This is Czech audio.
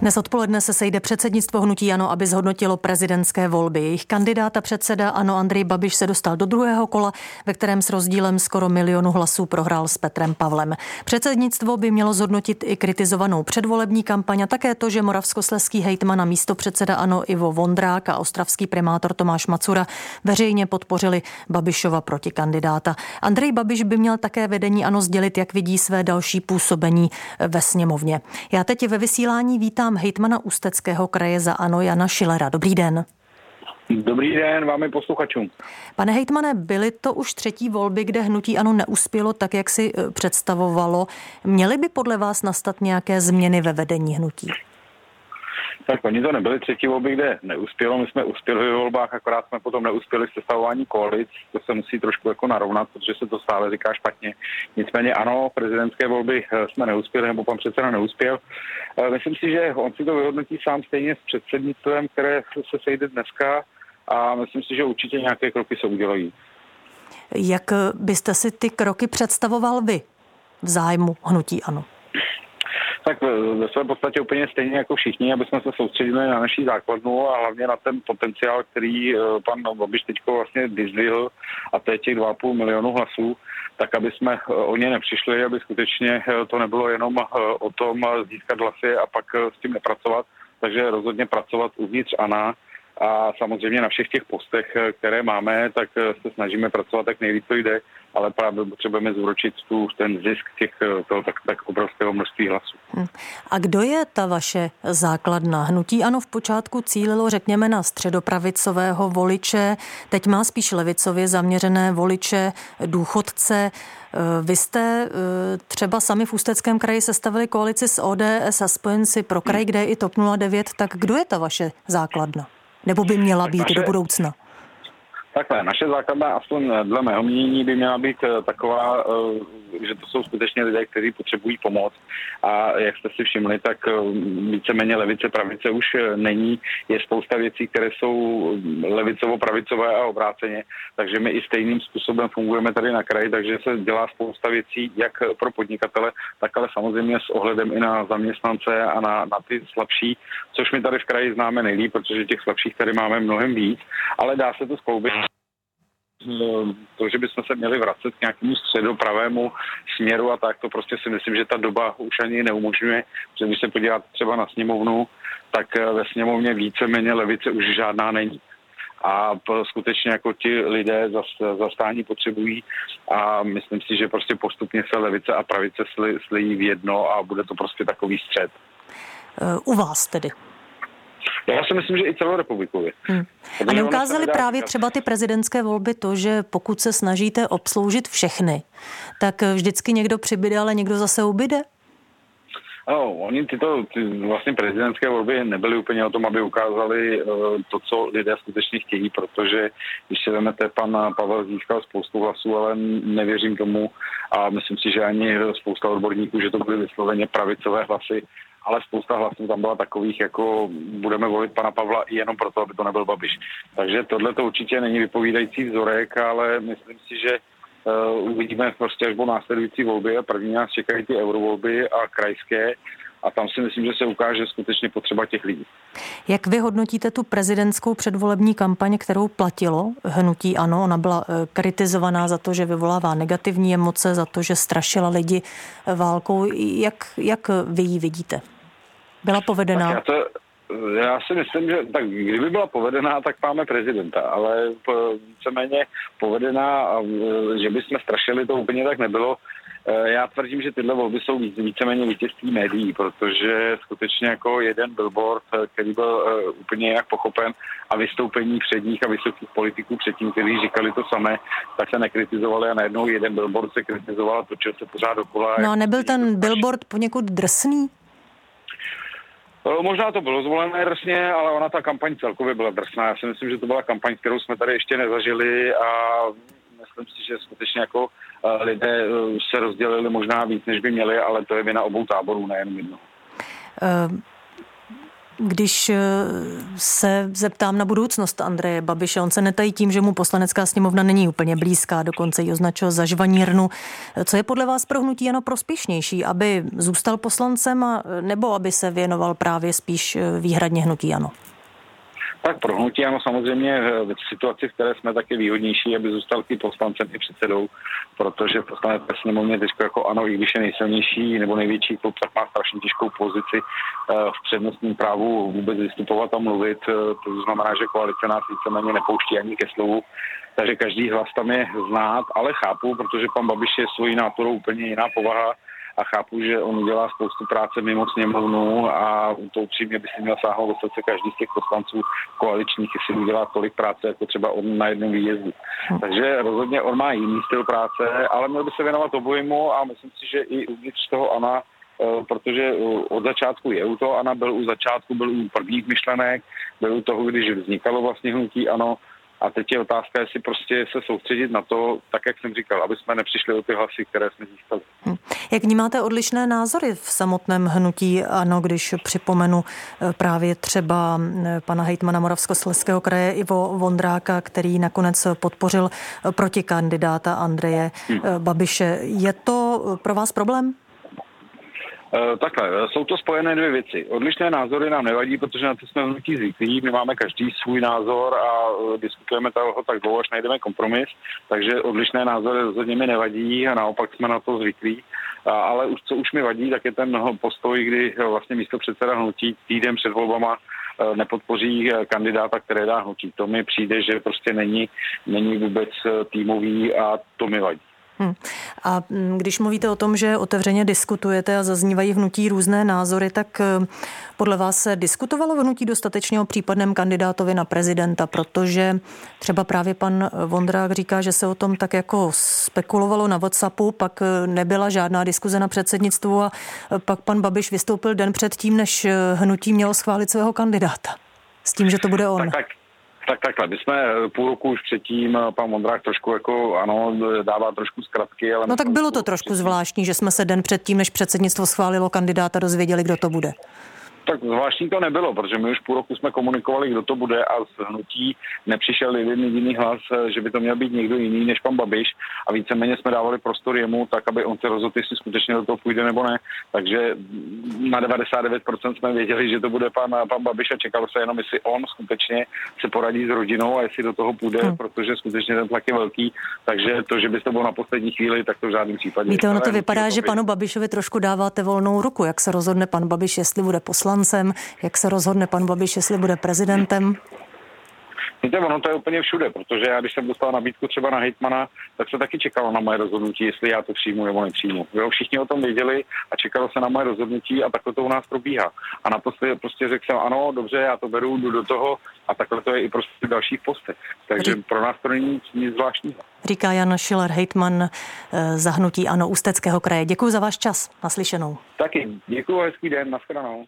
Dnes odpoledne se sejde předsednictvo hnutí Ano, aby zhodnotilo prezidentské volby. Jejich kandidáta předseda Ano Andrej Babiš se dostal do druhého kola, ve kterém s rozdílem skoro milionu hlasů prohrál s Petrem Pavlem. Předsednictvo by mělo zhodnotit i kritizovanou předvolební kampaň a také to, že moravskosleský hejtman a místo předseda Ano Ivo Vondrák a ostravský primátor Tomáš Macura veřejně podpořili Babišova protikandidáta. Andrej Babiš by měl také vedení Ano sdělit, jak vidí své další působení ve sněmovně. Já teď ve vysílání vítám vítám hejtmana Ústeckého kraje za ANO Jana Šilera. Dobrý den. Dobrý den vám i posluchačům. Pane hejtmane, byly to už třetí volby, kde hnutí ANO neuspělo tak, jak si eh, představovalo. Měly by podle vás nastat nějaké změny ve vedení hnutí? Tak oni to nebyli třetí volby, kde neuspělo. My jsme uspěli v volbách, akorát jsme potom neuspěli v sestavování koalic. To se musí trošku jako narovnat, protože se to stále říká špatně. Nicméně ano, prezidentské volby eh, jsme neuspěli, nebo pan předseda neuspěl. Eh, myslím si, že on si to vyhodnotí sám stejně s předsednictvem, které se sejde dneska a myslím si, že určitě nějaké kroky se udělají. Jak byste si ty kroky představoval vy v zájmu hnutí ANO? Tak ve své podstatě úplně stejně jako všichni, aby jsme se soustředili na naší základnu a hlavně na ten potenciál, který eh, pan Babiš teď vlastně vyzdvihl a to je těch 2,5 milionu hlasů, tak aby jsme eh, o ně nepřišli, aby skutečně eh, to nebylo jenom o tom získat hlasy a pak s tím nepracovat, takže rozhodně pracovat uvnitř ANA a samozřejmě na všech těch postech, které máme, tak se snažíme pracovat tak nejvíc to jde, ale právě potřebujeme zvročit tu, ten zisk těch, toho tak, tak obrovského množství hlasů. Hm. A kdo je ta vaše základna? Hnutí ano v počátku cílilo, řekněme, na středopravicového voliče, teď má spíš levicově zaměřené voliče, důchodce. Vy jste eh, třeba sami v Ústeckém kraji sestavili koalici s ODS a spojenci pro kraj, kde je i TOP 09, tak kdo je ta vaše základna? Nebo by měla být do budoucna? Takhle, naše základna, aspoň dle mého mínění, by měla být eh, taková, eh, že to jsou skutečně lidé, kteří potřebují pomoc. A jak jste si všimli, tak eh, víceméně levice, pravice už není. Je spousta věcí, které jsou levicovo-pravicové a obráceně. Takže my i stejným způsobem fungujeme tady na kraji, takže se dělá spousta věcí, jak pro podnikatele, tak ale samozřejmě s ohledem i na zaměstnance a na, na ty slabší, což my tady v kraji známe nejlíp, protože těch slabších tady máme mnohem víc, ale dá se to skloubit to, že bychom se měli vracet k nějakému středopravému směru a tak, to prostě si myslím, že ta doba už ani neumožňuje, protože když se podívat třeba na sněmovnu, tak eh, ve sněmovně víceméně levice už žádná není. A skutečně jako ti lidé zastání potřebují a myslím si, že prostě postupně se levice a pravice slijí v jedno a bude to prostě takový střed. Eh, u vás tedy? Já si myslím, že i celorepublikově. Hmm. A neukázali právě třeba ty prezidentské volby to, že pokud se snažíte obsloužit všechny, tak vždycky někdo přibyde, ale někdo zase ubyde? No, oni tyto ty vlastně prezidentské volby nebyly úplně o tom, aby ukázali uh, to, co lidé skutečně chtějí, protože když se vezmete, pan Pavel získal spoustu hlasů, ale nevěřím tomu a myslím si, že ani spousta odborníků, že to byly vysloveně pravicové hlasy, ale spousta hlasů tam byla takových, jako budeme volit pana Pavla i jenom proto, aby to nebyl Babiš. Takže tohle to určitě není vypovídající vzorek, ale myslím si, že uh, uvidíme prostě až po následující volby a první nás čekají ty eurovolby a krajské a tam si myslím, že se ukáže skutečně potřeba těch lidí. Jak vy hodnotíte tu prezidentskou předvolební kampaň, kterou platilo hnutí ANO? Ona byla eh, kritizovaná za to, že vyvolává negativní emoce, za to, že strašila lidi válkou. Jak, jak vy ji vidíte? Byla povedená? já, to, já si myslím, že tak kdyby byla povedená, tak máme prezidenta, ale víceméně povedená, a, že bychom strašili, to úplně tak nebylo. E, já tvrdím, že tyhle volby jsou víceméně vítězství médií, protože skutečně jako jeden billboard, který byl úplně jak pochopen a vystoupení předních a vysokých politiků předtím, kteří říkali to samé, tak se nekritizovali a najednou jeden billboard se kritizoval a točil se pořád dokola. No a nebyl ten billboard poněkud drsný? Eh, možná to bylo zvolené drsně, ale ona ta kampaň celkově byla drsná. Já si myslím, že to byla kampaň, kterou jsme tady ještě nezažili a myslím si, že skutečně jako eh, lidé eh, se rozdělili možná víc, než by měli, ale to je vina obou táborů, nejen jedno. Když eh, se zeptám na budoucnost Andreje Babiše, on se netají tím, že mu poslanecká sněmovna není úplně blízká, dokonce ji označil za žvanírnu. Co je podle vás pro hnutí ano prospěšnější, aby zůstal poslancem a, nebo aby se věnoval právě spíš eh, výhradně hnutí ano? Tak pro hnutí ano, samozřejmě eh, v situaci, v které jsme taky výhodnější, aby zůstal i poslancem i předsedou, protože poslanecké sněmovně teď jako ano, i když je nejsilnější nebo největší klub, tak má strašně těžkou pozici eh, v přednostním právu vůbec vystupovat a mluvit. Eh, to znamená, že koalice nás víceméně nepouští ani ke slovu, takže každý hlas tam je znát, ale chápu, protože pan Babiš je svojí náturou úplně jiná povaha, a chápu, že on udělá spoustu práce mimo sněmovnu a to upřímně by si měl sáhnout do srdce každý z těch poslanců koaličních, jestli udělá tolik práce, jako třeba on na jednom výjezdu. Hm. Takže rozhodně on má jiný styl práce, ale měl by se věnovat obojimu a myslím si, že i uvnitř toho Ana eh, protože eh, od začátku je u toho, Ana byl u začátku, byl u prvních myšlenek, byl u toho, když vznikalo vlastně hnutí, ano, a teď je otázka, jestli prostě se soustředit na to, tak jak jsem říkal, aby jsme nepřišli o ty hlasy, které jsme získali. Hm. Jak vnímáte odlišné názory v samotném hnutí? Ano, když připomenu eh, právě třeba eh, pana hejtmana Moravskoslezského kraje Ivo Vondráka, který nakonec podpořil eh, protikandidáta Andreje hm. Babiše. Je to pro vás problém? Eh, takhle, eh, jsou to spojené dvě věci. Odlišné názory nám nevadí, protože na to jsme hnutí zvyklí. My máme každý svůj názor a eh, diskutujeme toho tak dlouho, až najdeme kompromis. Takže odlišné názory rozhodně mi nevadí a naopak jsme na to zvyklí. Ale už co už mi vadí, tak je ten postoj, kdy vlastně místo předseda hnutí týden před volbama nepodpoří kandidáta, které dá hnutí. To mi přijde, že prostě není, není vůbec týmový a to mi vadí. Hmm. A mm, když mluvíte o tom, že otevřeně diskutujete a zaznívají hnutí různé názory, tak eh, podle vás se diskutovalo v hnutí dostatečně o případném kandidátovi na prezidenta, protože třeba právě pan Vondrák říká, že se o tom tak jako spekulovalo na WhatsAppu, pak eh, nebyla žádná diskuze na předsednictvu a eh, pak pan Babiš vystoupil den předtím, než hnutí mělo schválit svého kandidáta. S tím, že to bude on. Tak, tak. Tak takhle, my jsme eh, půl roku už předtím, eh, pan Mondrák trošku jako, ano, dává trošku zkratky, ale... No tak bylo to trošku zvláštní, že jsme se den předtím, než předsednictvo schválilo kandidáta, dozvěděli, kdo to bude. Tak zvláštní to nebylo, protože my už půl roku jsme komunikovali, kdo to bude a z hnutí nepřišel jeden jediný hlas, že by to měl být někdo jiný než pan Babiš a víceméně jsme dávali prostor jemu tak, aby on se rozhodl, jestli skutečně do toho půjde nebo ne. Takže na 99% jsme věděli, že to bude pan, pan Babiš a čekalo se jenom, jestli on skutečně se poradí s rodinou a jestli do toho půjde, hmm. protože skutečně ten tlak je velký. Takže to, že by to bylo na poslední chvíli, tak to v žádném případě. Víte, ono to vypadá, že panu Babišovi trošku dáváte volnou ruku, jak se rozhodne pan Babiš, jestli bude poslan poslancem, jak se rozhodne pan Babiš, jestli bude prezidentem? Víte, ono to je úplně všude, protože já, když jsem dostal nabídku třeba na hejtmana, tak se taky čekalo na moje rozhodnutí, jestli já to přijmu nebo nepřijmu. Jo, všichni o tom věděli a čekalo se na moje rozhodnutí a takhle to u nás probíhá. A na prostě, prostě řekl jsem, ano, dobře, já to beru, jdu do toho a takhle to je i prostě v dalších postech. Takže Ří... pro nás to není nic, nic zvláštního. Říká Jan Schiller, hejtman eh, zahnutí Ano Ústeckého kraje. Děkuji za váš čas. Naslyšenou. Taky. Děkuji, hezký den. Naschledanou.